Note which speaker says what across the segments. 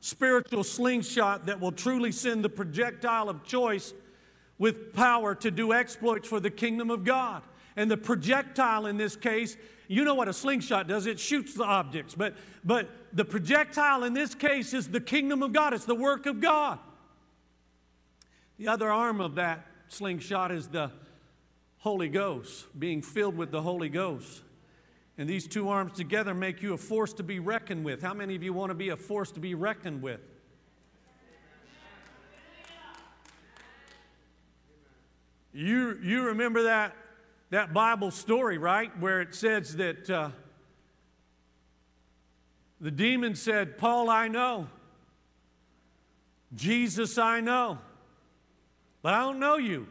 Speaker 1: spiritual slingshot that will truly send the projectile of choice with power to do exploits for the kingdom of God. And the projectile in this case, you know what a slingshot does, it shoots the objects. But, but the projectile in this case is the kingdom of God, it's the work of God. The other arm of that slingshot is the Holy Ghost, being filled with the Holy Ghost. And these two arms together make you a force to be reckoned with. How many of you want to be a force to be reckoned with? You, you remember that, that Bible story, right? Where it says that uh, the demon said, Paul, I know. Jesus, I know. But I don't know you.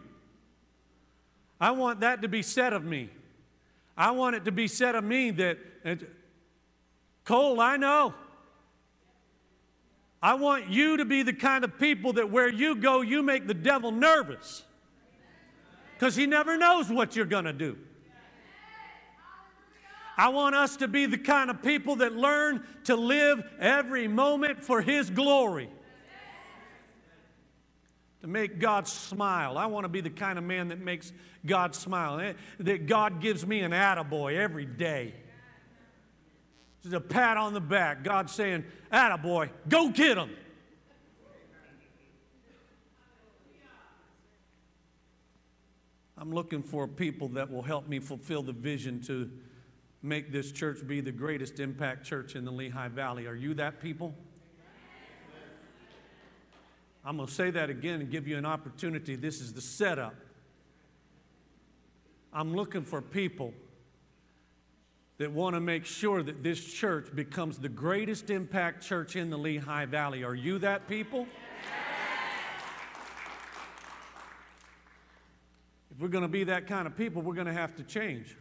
Speaker 1: I want that to be said of me. I want it to be said of me that, Cole, I know. I want you to be the kind of people that where you go, you make the devil nervous. Because he never knows what you're going to do. I want us to be the kind of people that learn to live every moment for his glory to make God smile. I want to be the kind of man that makes God smile, eh, that God gives me an attaboy every day. Just a pat on the back. God saying, attaboy, go get him. I'm looking for people that will help me fulfill the vision to make this church be the greatest impact church in the Lehigh Valley. Are you that people? I'm going to say that again and give you an opportunity. This is the setup. I'm looking for people that want to make sure that this church becomes the greatest impact church in the Lehigh Valley. Are you that people? If we're going to be that kind of people, we're going to have to change.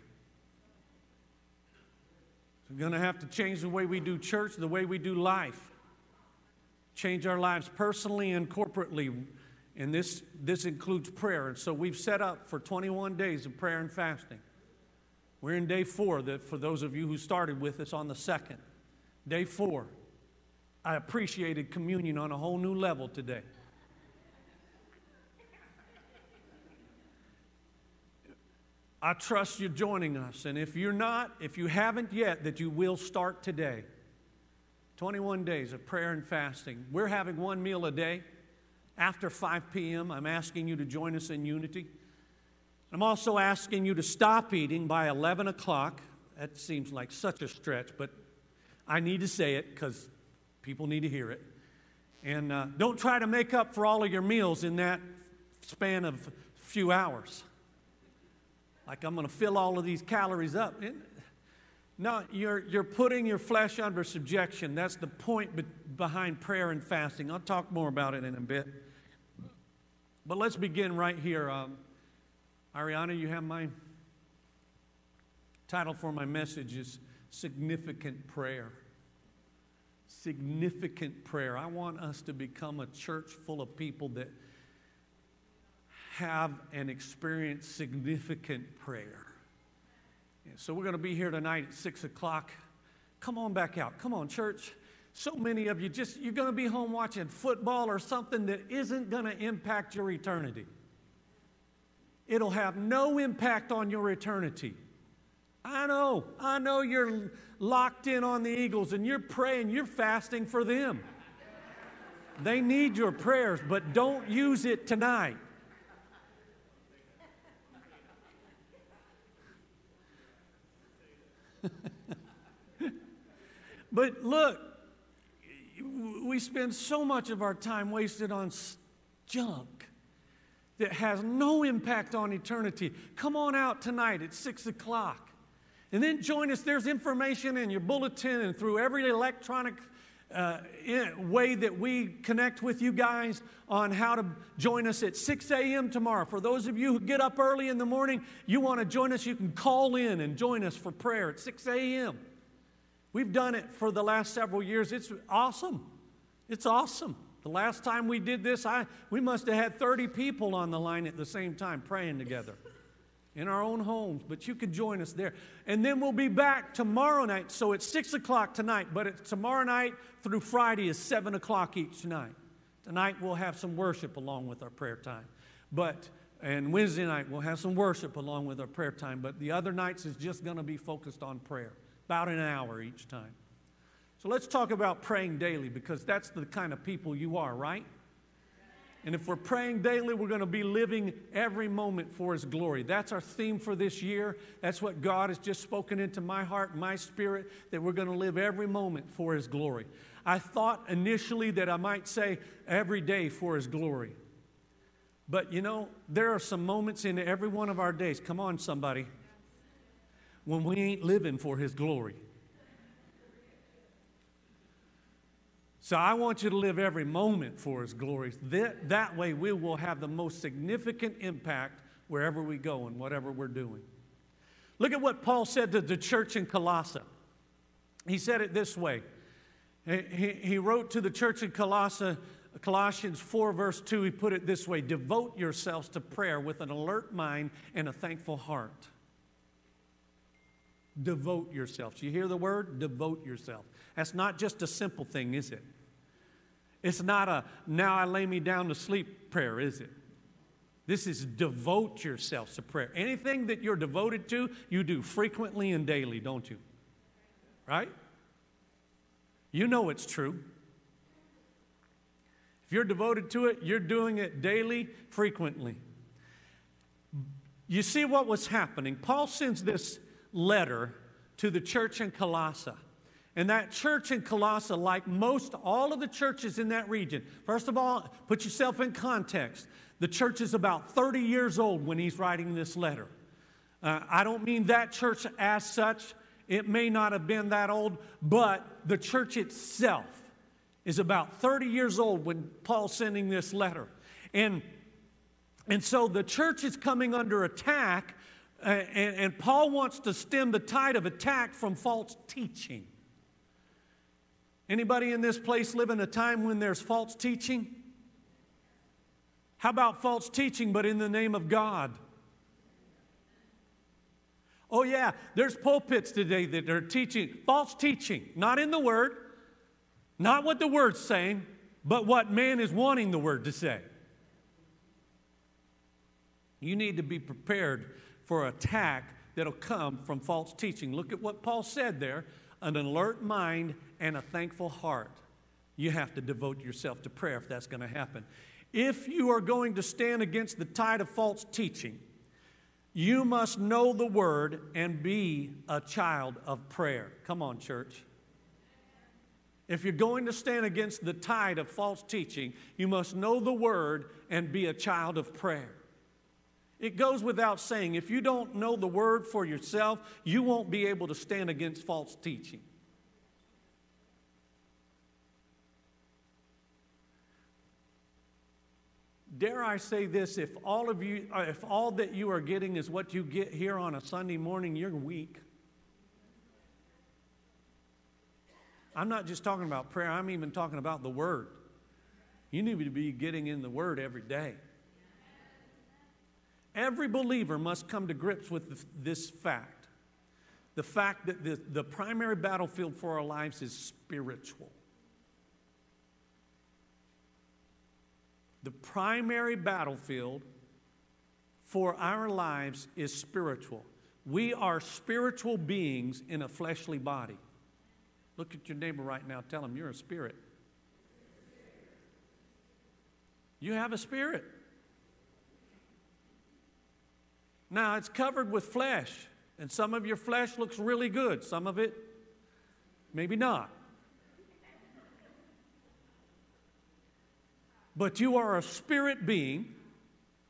Speaker 1: We're going to have to change the way we do church, the way we do life change our lives personally and corporately. And this, this includes prayer. And so we've set up for 21 days of prayer and fasting. We're in day four, that for those of you who started with us on the second. Day four. I appreciated communion on a whole new level today. I trust you're joining us. And if you're not, if you haven't yet, that you will start today. 21 days of prayer and fasting. We're having one meal a day. After 5 p.m., I'm asking you to join us in unity. I'm also asking you to stop eating by 11 o'clock. That seems like such a stretch, but I need to say it because people need to hear it. And uh, don't try to make up for all of your meals in that span of a few hours. Like I'm going to fill all of these calories up. No, you're, you're putting your flesh under subjection. That's the point be- behind prayer and fasting. I'll talk more about it in a bit. But let's begin right here. Um, Ariana, you have my title for my message is Significant Prayer. Significant prayer. I want us to become a church full of people that have and experience significant prayer. So we're going to be here tonight at 6 o'clock. Come on back out. Come on, church. So many of you just, you're going to be home watching football or something that isn't going to impact your eternity. It'll have no impact on your eternity. I know, I know you're locked in on the Eagles and you're praying, you're fasting for them. They need your prayers, but don't use it tonight. but look, we spend so much of our time wasted on junk that has no impact on eternity. Come on out tonight at 6 o'clock. And then join us. There's information in your bulletin and through every electronic uh, way that we connect with you guys on how to join us at 6 a.m. tomorrow. For those of you who get up early in the morning, you want to join us, you can call in and join us for prayer at 6 a.m. We've done it for the last several years. It's awesome. It's awesome. The last time we did this, I, we must have had 30 people on the line at the same time praying together in our own homes, but you can join us there. And then we'll be back tomorrow night. So it's 6 o'clock tonight, but it's tomorrow night through Friday is 7 o'clock each night. Tonight we'll have some worship along with our prayer time. But and Wednesday night we'll have some worship along with our prayer time, but the other nights is just going to be focused on prayer, about an hour each time. So let's talk about praying daily because that's the kind of people you are, right? And if we're praying daily, we're going to be living every moment for His glory. That's our theme for this year. That's what God has just spoken into my heart, my spirit, that we're going to live every moment for His glory. I thought initially that I might say every day for His glory. But you know, there are some moments in every one of our days, come on, somebody, when we ain't living for His glory. So I want you to live every moment for His glory. That, that way, we will have the most significant impact wherever we go and whatever we're doing. Look at what Paul said to the church in Colossae. He said it this way He, he wrote to the church in Colossae, Colossians 4, verse 2, he put it this way Devote yourselves to prayer with an alert mind and a thankful heart. Devote yourself. You hear the word? Devote yourself. That's not just a simple thing, is it? It's not a now I lay me down to sleep prayer, is it? This is devote yourself to prayer. Anything that you're devoted to, you do frequently and daily, don't you? Right? You know it's true. If you're devoted to it, you're doing it daily, frequently. You see what was happening? Paul sends this letter to the church in Colossae. And that church in Colossae, like most all of the churches in that region, first of all, put yourself in context. The church is about 30 years old when he's writing this letter. Uh, I don't mean that church as such, it may not have been that old, but the church itself is about 30 years old when Paul's sending this letter. And, and so the church is coming under attack, uh, and, and Paul wants to stem the tide of attack from false teaching. Anybody in this place live in a time when there's false teaching? How about false teaching, but in the name of God? Oh, yeah, there's pulpits today that are teaching false teaching, not in the Word, not what the Word's saying, but what man is wanting the Word to say. You need to be prepared for attack that'll come from false teaching. Look at what Paul said there an alert mind and a thankful heart. You have to devote yourself to prayer if that's going to happen. If you are going to stand against the tide of false teaching, you must know the word and be a child of prayer. Come on, church. If you're going to stand against the tide of false teaching, you must know the word and be a child of prayer. It goes without saying, if you don't know the word for yourself, you won't be able to stand against false teaching. Dare I say this, if all of you, uh, if all that you are getting is what you get here on a Sunday morning, you're weak. I'm not just talking about prayer, I'm even talking about the Word. You need to be getting in the Word every day. Every believer must come to grips with this fact the fact that the, the primary battlefield for our lives is spiritual. The primary battlefield for our lives is spiritual. We are spiritual beings in a fleshly body. Look at your neighbor right now. Tell him you're a spirit. You have a spirit. Now, it's covered with flesh, and some of your flesh looks really good, some of it, maybe not. But you are a spirit being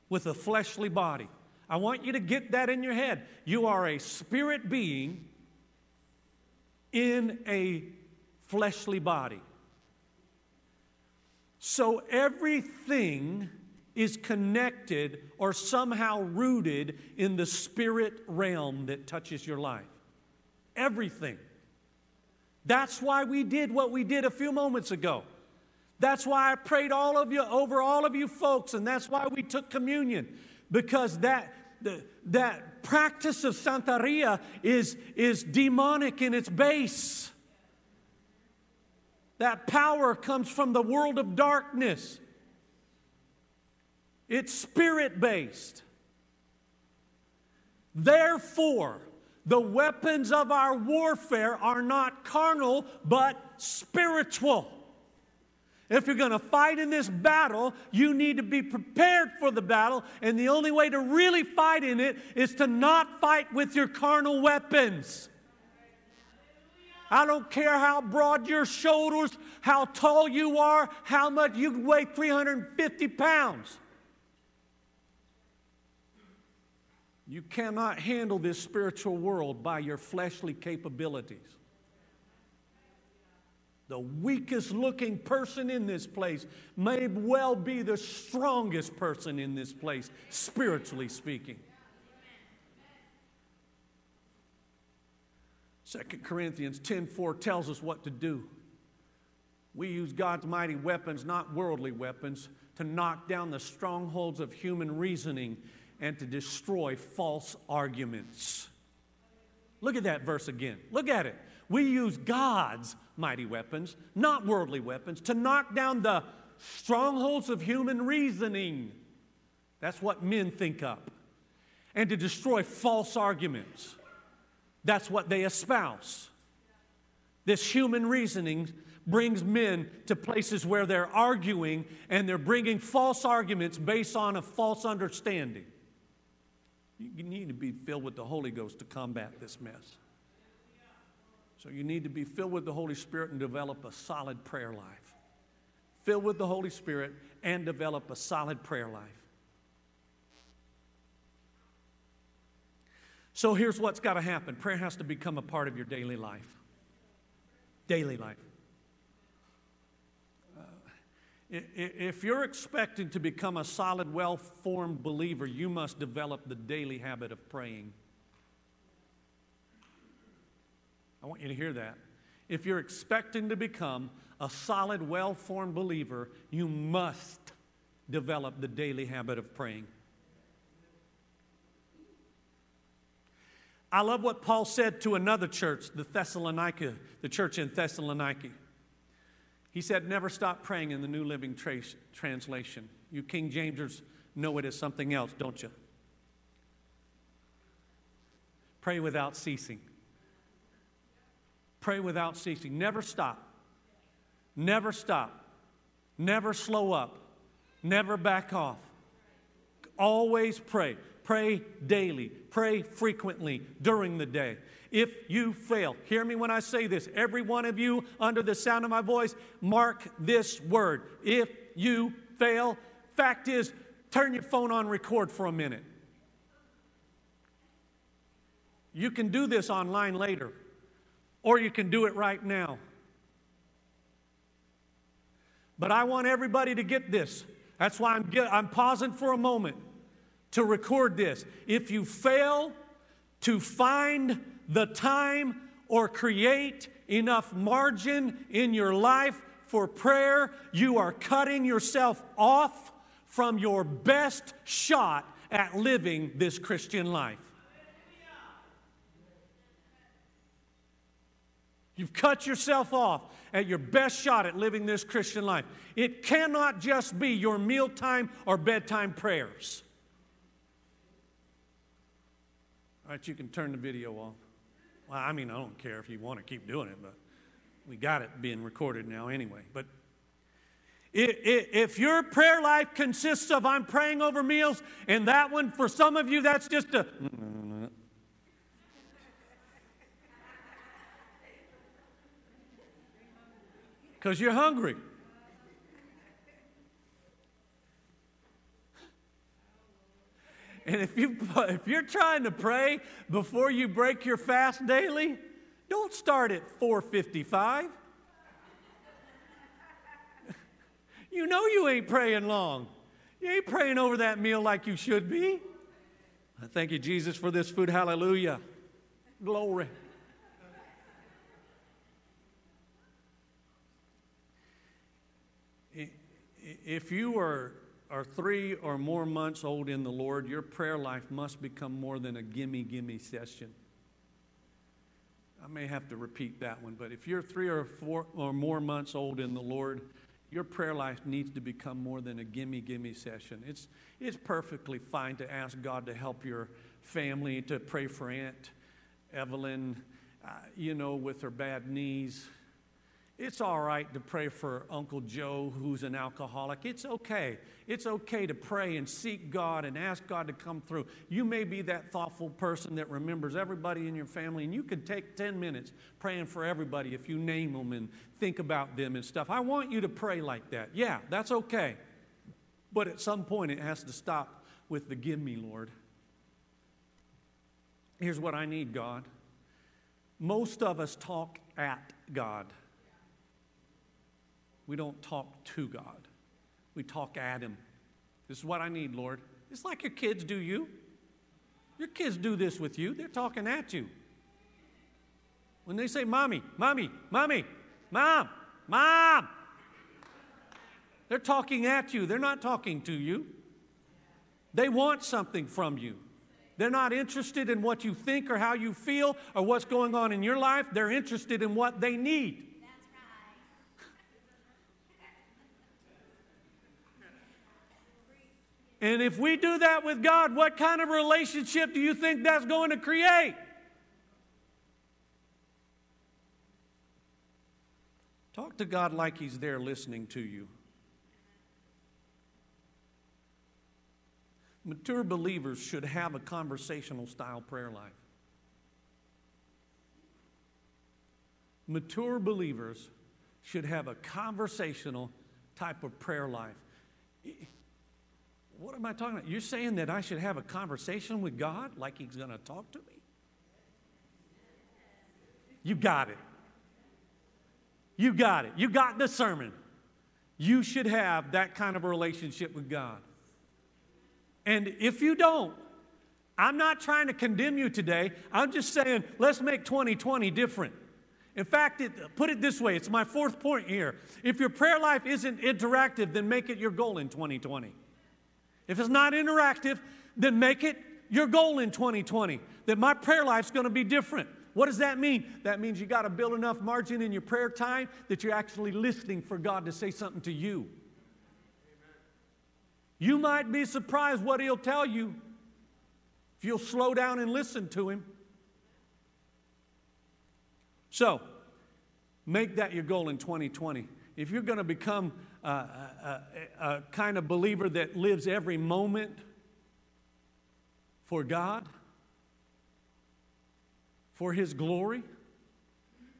Speaker 1: with a fleshly body. I want you to get that in your head. You are a spirit being in a fleshly body. So everything is connected or somehow rooted in the spirit realm that touches your life. Everything. That's why we did what we did a few moments ago. That's why I prayed all of you over all of you folks, and that's why we took communion. Because that that practice of Santeria is, is demonic in its base. That power comes from the world of darkness. It's spirit based. Therefore, the weapons of our warfare are not carnal, but spiritual. If you're going to fight in this battle, you need to be prepared for the battle. And the only way to really fight in it is to not fight with your carnal weapons. I don't care how broad your shoulders, how tall you are, how much you weigh 350 pounds. You cannot handle this spiritual world by your fleshly capabilities. The weakest looking person in this place may well be the strongest person in this place, spiritually speaking. 2 Corinthians 10:4 tells us what to do. We use God's mighty weapons, not worldly weapons, to knock down the strongholds of human reasoning and to destroy false arguments. Look at that verse again. Look at it. We use God's mighty weapons, not worldly weapons, to knock down the strongholds of human reasoning. That's what men think up. And to destroy false arguments. That's what they espouse. This human reasoning brings men to places where they're arguing and they're bringing false arguments based on a false understanding. You need to be filled with the Holy Ghost to combat this mess. So you need to be filled with the Holy Spirit and develop a solid prayer life. Filled with the Holy Spirit and develop a solid prayer life. So here's what's got to happen prayer has to become a part of your daily life. Daily life. Uh, if you're expecting to become a solid, well formed believer, you must develop the daily habit of praying. I want you to hear that. If you're expecting to become a solid, well formed believer, you must develop the daily habit of praying. I love what Paul said to another church, the Thessalonica, the church in Thessalonica. He said, Never stop praying in the New Living Translation. You King Jamesers know it as something else, don't you? Pray without ceasing. Pray without ceasing. Never stop. Never stop. Never slow up. Never back off. Always pray. Pray daily. Pray frequently during the day. If you fail, hear me when I say this. Every one of you, under the sound of my voice, mark this word. If you fail, fact is, turn your phone on record for a minute. You can do this online later, or you can do it right now. But I want everybody to get this. That's why I'm, I'm pausing for a moment to record this. If you fail to find the time or create enough margin in your life for prayer, you are cutting yourself off from your best shot at living this Christian life. You've cut yourself off at your best shot at living this Christian life. It cannot just be your mealtime or bedtime prayers. All right, you can turn the video off. Well, I mean, I don't care if you want to keep doing it, but we got it being recorded now anyway. But if your prayer life consists of I'm praying over meals, and that one, for some of you, that's just a. Because you're hungry. And if, you, if you're trying to pray before you break your fast daily, don't start at 455. You know you ain't praying long. You ain't praying over that meal like you should be. I thank you, Jesus, for this food. Hallelujah. Glory. If you are, are three or more months old in the Lord, your prayer life must become more than a gimme, gimme session. I may have to repeat that one, but if you're three or four or more months old in the Lord, your prayer life needs to become more than a gimme, gimme session. It's, it's perfectly fine to ask God to help your family, to pray for Aunt Evelyn, uh, you know, with her bad knees. It's all right to pray for Uncle Joe, who's an alcoholic. It's okay. It's okay to pray and seek God and ask God to come through. You may be that thoughtful person that remembers everybody in your family, and you can take 10 minutes praying for everybody if you name them and think about them and stuff. I want you to pray like that. Yeah, that's okay. But at some point, it has to stop with the give me, Lord. Here's what I need, God. Most of us talk at God. We don't talk to God, we talk at Him. This is what I need, Lord. It's like your kids do you. Your kids do this with you, they're talking at you. When they say, Mommy, Mommy, Mommy, Mom, Mom, they're talking at you, they're not talking to you. They want something from you. They're not interested in what you think or how you feel or what's going on in your life. They're interested in what they need. And if we do that with God, what kind of relationship do you think that's going to create? Talk to God like He's there listening to you. Mature believers should have a conversational style prayer life. Mature believers should have a conversational type of prayer life. What am I talking about? You're saying that I should have a conversation with God like He's going to talk to me? You got it. You got it. You got the sermon. You should have that kind of a relationship with God. And if you don't, I'm not trying to condemn you today. I'm just saying, let's make 2020 different. In fact, it, put it this way it's my fourth point here. If your prayer life isn't interactive, then make it your goal in 2020. If it's not interactive, then make it your goal in 2020 that my prayer life's going to be different. What does that mean? That means you got to build enough margin in your prayer time that you're actually listening for God to say something to you. You might be surprised what He'll tell you if you'll slow down and listen to Him. So, make that your goal in 2020. If you're going to become a, a, kind of believer that lives every moment for God, for His glory,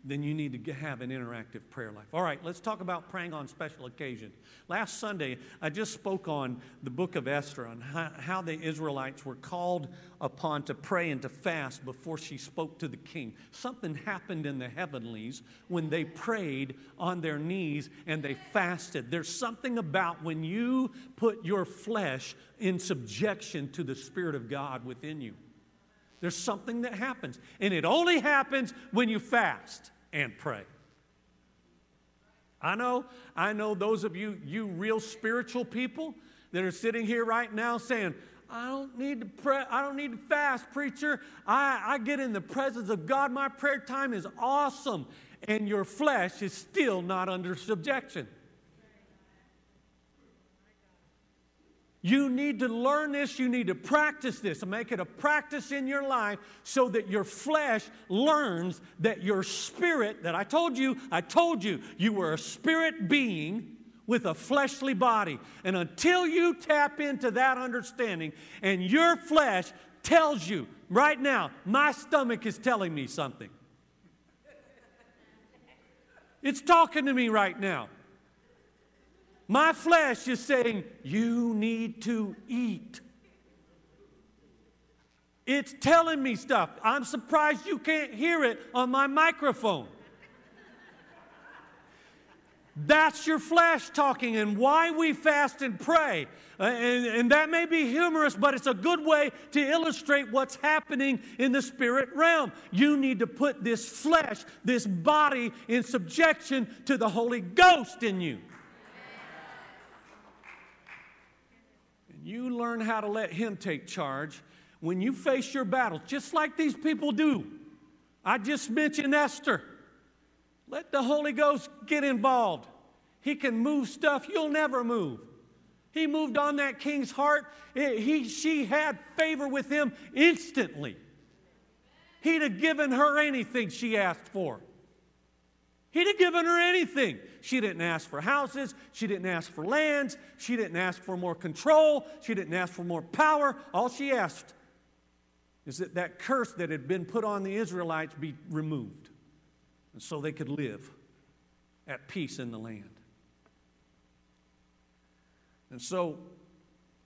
Speaker 1: then you need to have an interactive prayer life. All right, let's talk about praying on special occasions. Last Sunday, I just spoke on the book of Esther, how, how, the Israelites were called upon to pray and to fast before she spoke to the king. Something happened in the heavenlies when they prayed on their knees and they fasted. There's something about when you put your flesh in subjection to the Spirit of God within you. There's something that happens. And it only happens when you fast and pray. I know, I know those of you, you real spiritual people that are sitting here right now saying, I don't need to pray, I don't need to fast, preacher. I, I get in the presence of God. My prayer time is awesome. And your flesh is still not under subjection. You need to learn this. You need to practice this and make it a practice in your life so that your flesh learns that your spirit, that I told you, I told you, you were a spirit being with a fleshly body. And until you tap into that understanding and your flesh tells you, right now, my stomach is telling me something. It's talking to me right now. My flesh is saying, You need to eat. It's telling me stuff. I'm surprised you can't hear it on my microphone. That's your flesh talking, and why we fast and pray. Uh, and, and that may be humorous, but it's a good way to illustrate what's happening in the spirit realm. You need to put this flesh, this body, in subjection to the Holy Ghost in you. You learn how to let Him take charge when you face your battles, just like these people do. I just mentioned Esther. Let the Holy Ghost get involved. He can move stuff you'll never move. He moved on that king's heart. He, she had favor with him instantly. He'd have given her anything she asked for. He'd have given her anything. She didn't ask for houses. She didn't ask for lands. She didn't ask for more control. She didn't ask for more power. All she asked is that that curse that had been put on the Israelites be removed and so they could live at peace in the land. And so,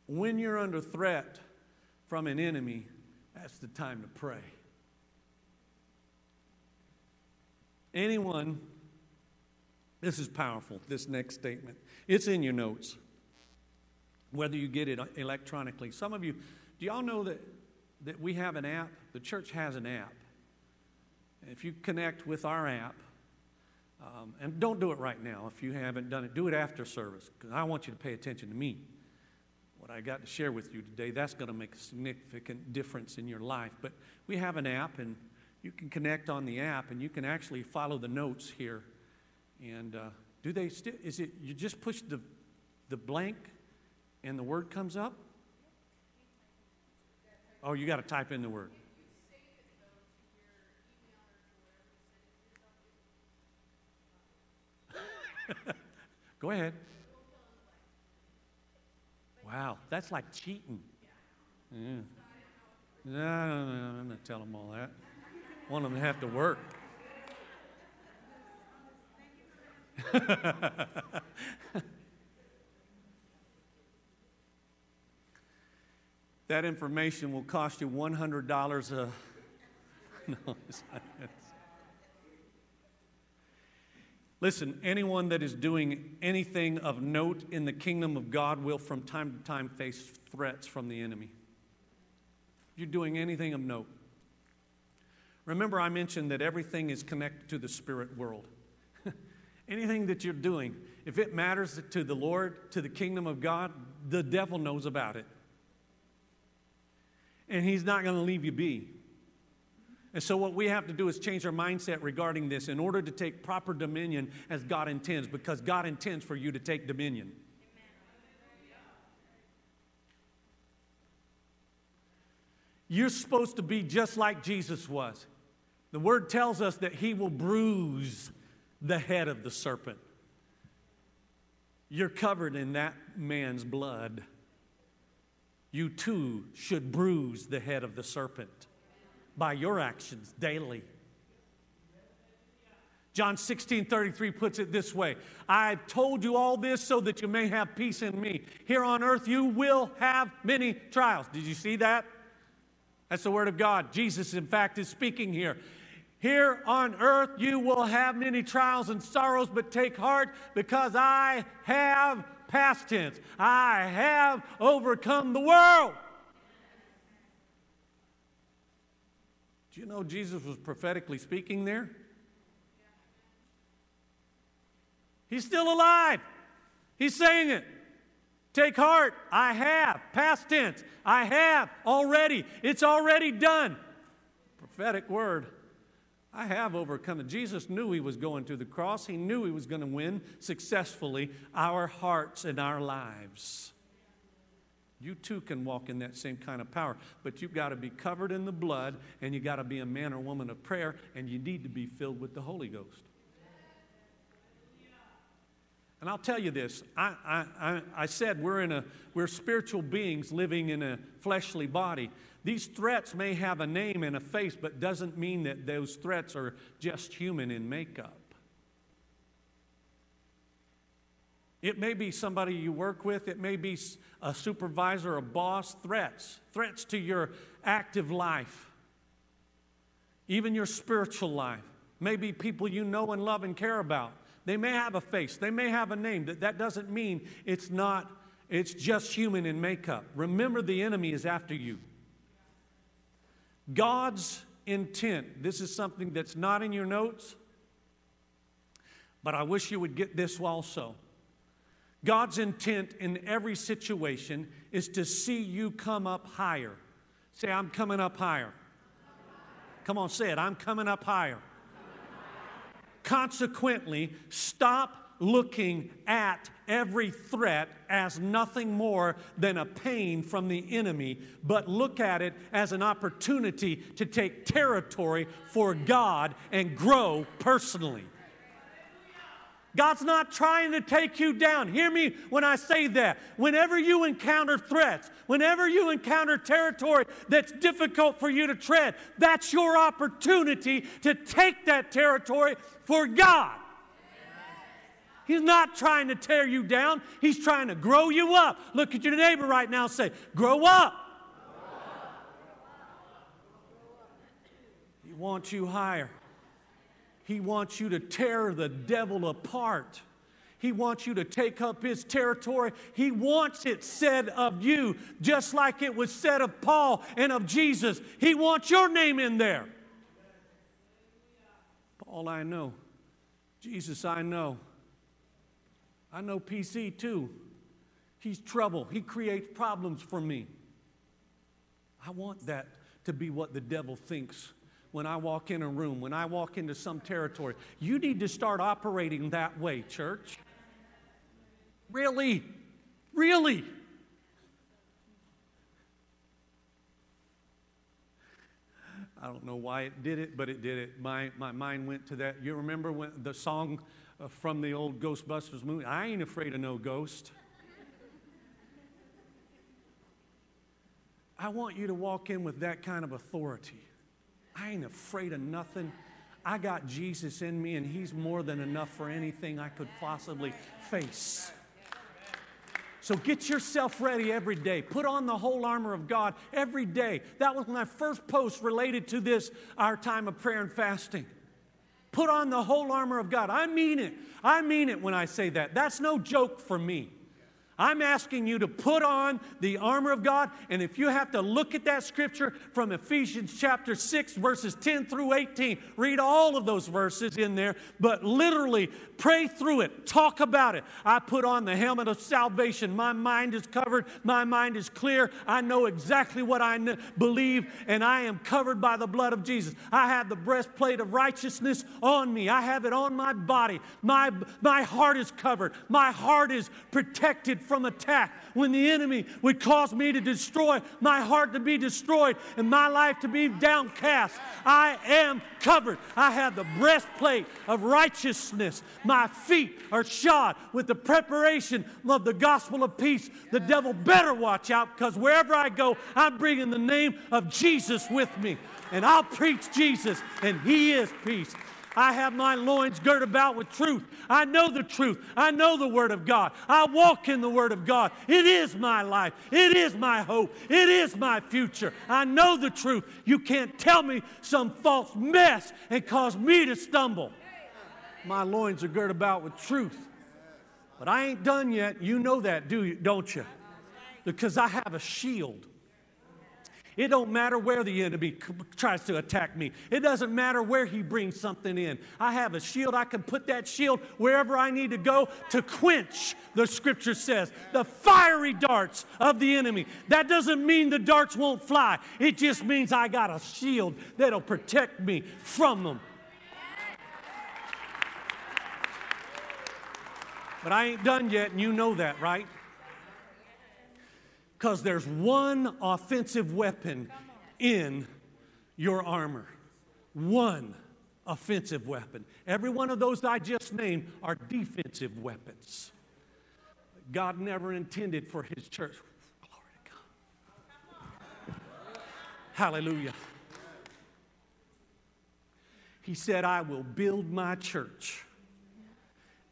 Speaker 1: when you're under threat from an enemy, that's the time to pray. Anyone, this is powerful, this next statement. It's in your notes, whether you get it electronically. Some of you, do y'all know that, that we have an app? The church has an app. If you connect with our app, um, and don't do it right now if you haven't done it. Do it after service because I want you to pay attention to me. What I got to share with you today, that's going to make a significant difference in your life. But we have an app, and you can connect on the app, and you can actually follow the notes here. And uh, do they still, is it, you just push the, the blank and the word comes up? Oh, you got to type in the word. Go ahead. Wow, that's like cheating. Yeah. No, no, no, I'm not telling them all that. One of them have to work. that information will cost you $100 a. No, it's not. Listen, anyone that is doing anything of note in the kingdom of God will from time to time face threats from the enemy. If you're doing anything of note, remember I mentioned that everything is connected to the spirit world. Anything that you're doing, if it matters to the Lord, to the kingdom of God, the devil knows about it. And he's not going to leave you be. And so, what we have to do is change our mindset regarding this in order to take proper dominion as God intends, because God intends for you to take dominion. You're supposed to be just like Jesus was. The word tells us that he will bruise the head of the serpent. You're covered in that man's blood. You too should bruise the head of the serpent by your actions daily. John 16 33 puts it this way I've told you all this so that you may have peace in me. Here on earth, you will have many trials. Did you see that? That's the word of God. Jesus, in fact, is speaking here. Here on earth, you will have many trials and sorrows, but take heart because I have, past tense, I have overcome the world. Do you know Jesus was prophetically speaking there? He's still alive. He's saying it. Take heart. I have. Past tense. I have already. It's already done. Prophetic word. I have overcome it. Jesus knew he was going to the cross. He knew he was going to win successfully our hearts and our lives. You too can walk in that same kind of power, but you've got to be covered in the blood and you've got to be a man or woman of prayer and you need to be filled with the Holy Ghost. And I'll tell you this I, I, I said we're, in a, we're spiritual beings living in a fleshly body. These threats may have a name and a face, but doesn't mean that those threats are just human in makeup. It may be somebody you work with, it may be a supervisor, a boss, threats, threats to your active life, even your spiritual life. Maybe people you know and love and care about. They may have a face, they may have a name. That, that doesn't mean it's not, it's just human in makeup. Remember, the enemy is after you. God's intent, this is something that's not in your notes, but I wish you would get this also. God's intent in every situation is to see you come up higher. Say, I'm coming up higher. Come on, say it. I'm coming up higher. Consequently, stop looking at every threat as nothing more than a pain from the enemy, but look at it as an opportunity to take territory for God and grow personally. God's not trying to take you down. Hear me when I say that. Whenever you encounter threats, whenever you encounter territory that's difficult for you to tread, that's your opportunity to take that territory for God. He's not trying to tear you down, He's trying to grow you up. Look at your neighbor right now say, Grow up. He wants you higher. He wants you to tear the devil apart. He wants you to take up his territory. He wants it said of you, just like it was said of Paul and of Jesus. He wants your name in there. Paul, I know. Jesus, I know. I know PC too. He's trouble. He creates problems for me. I want that to be what the devil thinks when I walk in a room, when I walk into some territory. You need to start operating that way, church. Really? Really? I don't know why it did it, but it did it. My, my mind went to that. You remember when the song uh, from the old Ghostbusters movie? I ain't afraid of no ghost. I want you to walk in with that kind of authority. I ain't afraid of nothing. I got Jesus in me, and He's more than enough for anything I could possibly face. So get yourself ready every day. Put on the whole armor of God every day. That was my first post related to this, our time of prayer and fasting. Put on the whole armor of God. I mean it. I mean it when I say that. That's no joke for me. I'm asking you to put on the armor of God. And if you have to look at that scripture from Ephesians chapter 6, verses 10 through 18, read all of those verses in there, but literally pray through it, talk about it. I put on the helmet of salvation. My mind is covered, my mind is clear. I know exactly what I believe, and I am covered by the blood of Jesus. I have the breastplate of righteousness on me, I have it on my body. My, my heart is covered, my heart is protected from attack, when the enemy would cause me to destroy, my heart to be destroyed, and my life to be downcast, I am covered. I have the breastplate of righteousness. My feet are shod with the preparation of the gospel of peace. The devil better watch out because wherever I go, I'm bringing the name of Jesus with me. And I'll preach Jesus, and He is peace. I have my loins girt about with truth. I know the truth. I know the Word of God. I walk in the Word of God. It is my life. It is my hope. It is my future. I know the truth. You can't tell me some false mess and cause me to stumble. My loins are girt about with truth. But I ain't done yet. You know that, do you, don't you? Because I have a shield. It don't matter where the enemy tries to attack me. It doesn't matter where he brings something in. I have a shield. I can put that shield wherever I need to go to quench, the scripture says, the fiery darts of the enemy. That doesn't mean the darts won't fly. It just means I got a shield that'll protect me from them. But I ain't done yet, and you know that, right? Because there's one offensive weapon in your armor. One offensive weapon. Every one of those I just named are defensive weapons. God never intended for His church. Glory to God. Hallelujah. He said, I will build my church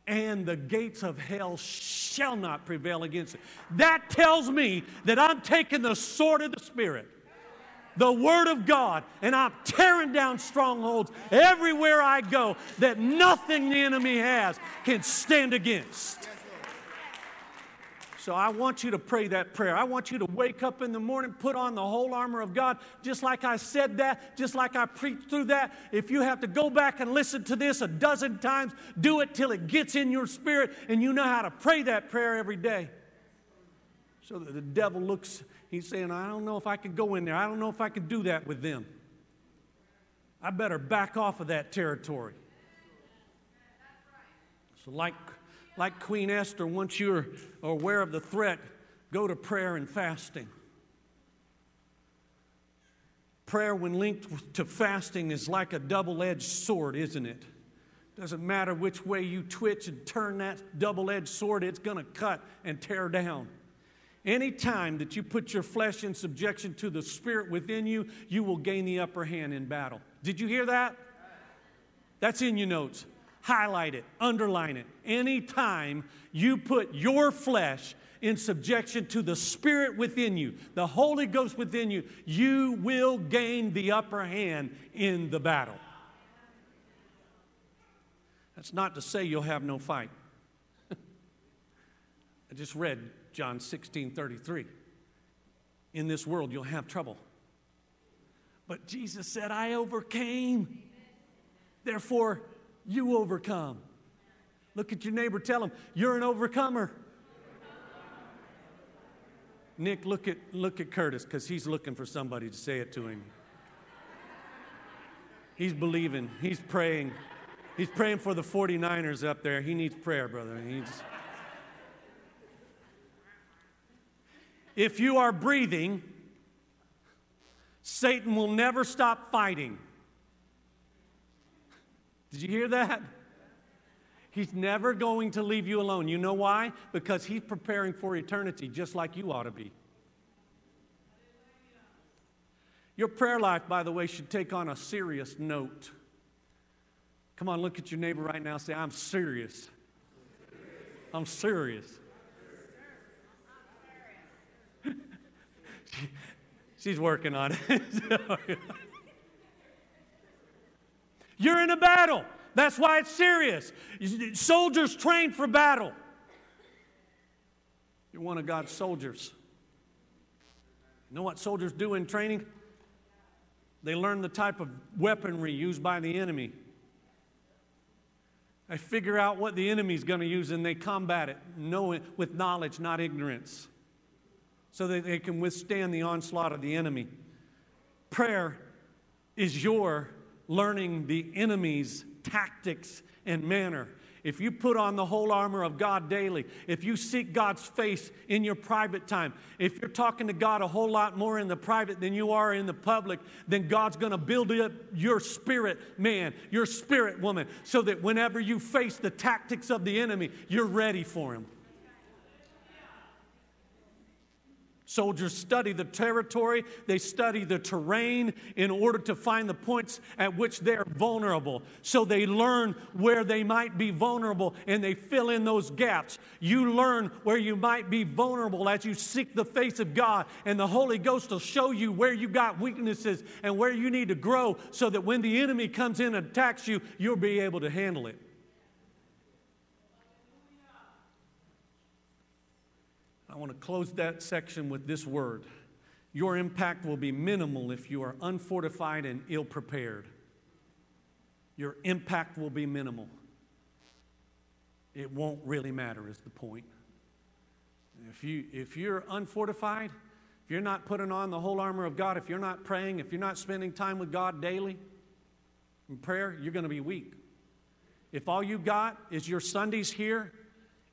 Speaker 1: and the gates of hell shall not prevail against it. That tells me that I'm taking the sword of the Spirit. the Word of God, and I'm tearing down strongholds everywhere I go that nothing the enemy has can stand against. So I want you to pray that prayer. I want you to wake up in the morning, put on the whole armor of God, just like I said that, just like I preached through that. If you have to go back and listen to this a dozen times, do it till it gets in your spirit and you know how to pray that prayer every day. So that the devil looks, he's saying, I don't know if I can go in there. I don't know if I can do that with them. I better back off of that territory. So, like like Queen Esther, once you're aware of the threat, go to prayer and fasting. Prayer, when linked to fasting, is like a double edged sword, isn't it? Doesn't matter which way you twitch and turn that double edged sword, it's going to cut and tear down. Anytime that you put your flesh in subjection to the spirit within you, you will gain the upper hand in battle. Did you hear that? That's in your notes highlight it, underline it. Anytime you put your flesh in subjection to the Spirit within you, the Holy Ghost within you, you will gain the upper hand in the battle. That's not to say you'll have no fight. I just read John 16 33. In this world, you'll have trouble. But Jesus said, I overcame. Therefore, you overcome. Look at your neighbor, tell him, You're an overcomer. Nick, look at, look at Curtis because he's looking for somebody to say it to him. He's believing, he's praying. He's praying for the 49ers up there. He needs prayer, brother. He needs... If you are breathing, Satan will never stop fighting. Did you hear that? He's never going to leave you alone. You know why? Because he's preparing for eternity just like you ought to be. Your prayer life, by the way, should take on a serious note. Come on, look at your neighbor right now. Say, I'm serious. I'm serious. She's working on it. You're in a battle. That's why it's serious. Soldiers train for battle. You're one of God's soldiers. You know what soldiers do in training? They learn the type of weaponry used by the enemy. They figure out what the enemy's going to use and they combat it knowing, with knowledge, not ignorance, so that they can withstand the onslaught of the enemy. Prayer is your learning the enemy's tactics and manner. If you put on the whole armor of God daily, if you seek God's face in your private time, if you're talking to God a whole lot more in the private than you are in the public, then God's going to build up your spirit man, your spirit woman, so that whenever you face the tactics of the enemy, you're ready for him. Soldiers study the territory, they study the terrain in order to find the points at which they're vulnerable. So they learn where they might be vulnerable and they fill in those gaps. You learn where you might be vulnerable as you seek the face of God, and the Holy Ghost will show you where you got weaknesses and where you need to grow so that when the enemy comes in and attacks you, you'll be able to handle it. Want to close that section with this word. Your impact will be minimal if you are unfortified and ill prepared. Your impact will be minimal. It won't really matter, is the point. If, you, if you're unfortified, if you're not putting on the whole armor of God, if you're not praying, if you're not spending time with God daily in prayer, you're going to be weak. If all you've got is your Sundays here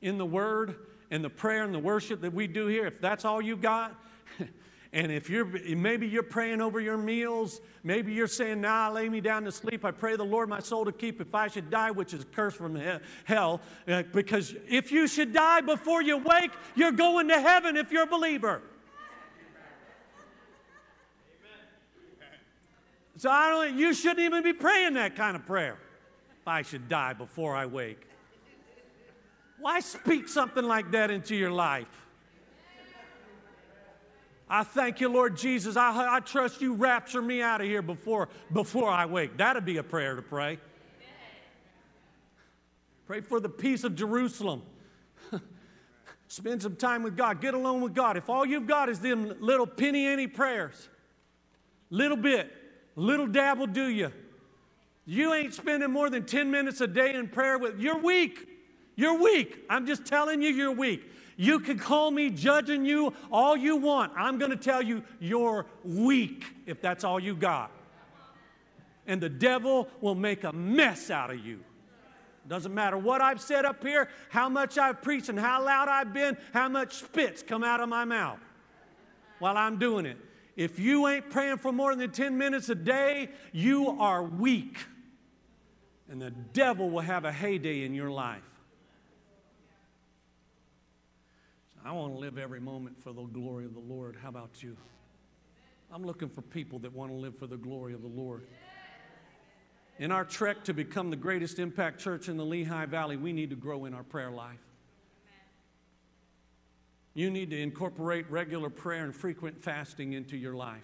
Speaker 1: in the Word and the prayer and the worship that we do here, if that's all you got, and if you're maybe you're praying over your meals, maybe you're saying, "Now nah, lay me down to sleep. I pray the Lord my soul to keep if I should die, which is a curse from hell." Uh, because if you should die before you wake, you're going to heaven if you're a believer. So I don't, you shouldn't even be praying that kind of prayer. If I should die before I wake. Why speak something like that into your life? I thank you, Lord Jesus. I, I trust you rapture me out of here before, before I wake. That'd be a prayer to pray. Pray for the peace of Jerusalem. Spend some time with God. Get alone with God. If all you've got is them little penny ante prayers, little bit, little dab will do you. You ain't spending more than 10 minutes a day in prayer with, you're weak. You're weak. I'm just telling you, you're weak. You can call me judging you all you want. I'm going to tell you you're weak if that's all you got. And the devil will make a mess out of you. Doesn't matter what I've said up here, how much I've preached, and how loud I've been, how much spits come out of my mouth while I'm doing it. If you ain't praying for more than 10 minutes a day, you are weak. And the devil will have a heyday in your life. I want to live every moment for the glory of the Lord. How about you? I'm looking for people that want to live for the glory of the Lord. In our trek to become the greatest impact church in the Lehigh Valley, we need to grow in our prayer life. You need to incorporate regular prayer and frequent fasting into your life.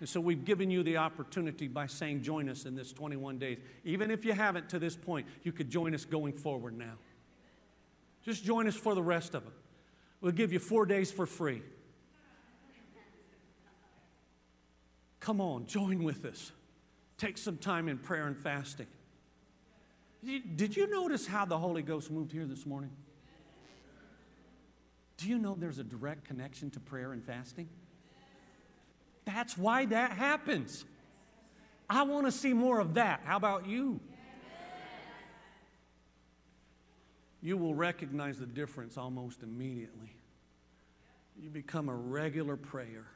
Speaker 1: And so we've given you the opportunity by saying, join us in this 21 days. Even if you haven't to this point, you could join us going forward now. Just join us for the rest of it. We'll give you four days for free. Come on, join with us. Take some time in prayer and fasting. Did you notice how the Holy Ghost moved here this morning? Do you know there's a direct connection to prayer and fasting? That's why that happens. I want to see more of that. How about you? You will recognize the difference almost immediately. You become a regular prayer.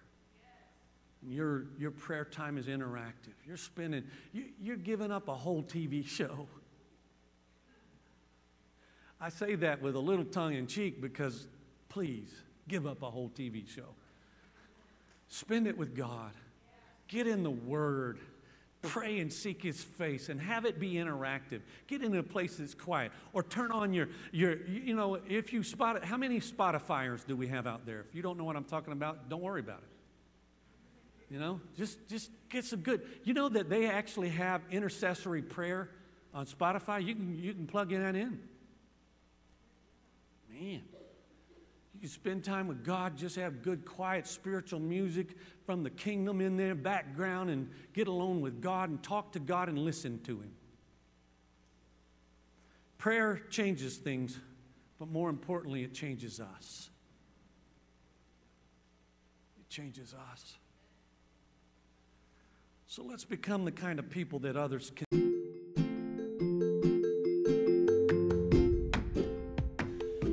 Speaker 1: Your, your prayer time is interactive. You're spending, you, you're giving up a whole TV show. I say that with a little tongue in cheek because please give up a whole TV show. Spend it with God. Get in the Word pray and seek his face and have it be interactive. Get in a place that's quiet or turn on your your you know if you spot it how many spotifyers do we have out there? If you don't know what i'm talking about don't worry about it. You know just just get some good you know that they actually have intercessory prayer on spotify? You can you can plug that in. Man spend time with God, just have good, quiet, spiritual music from the kingdom in their background and get alone with God and talk to God and listen to Him. Prayer changes things, but more importantly, it changes us. It changes us. So let's become the kind of people that others can.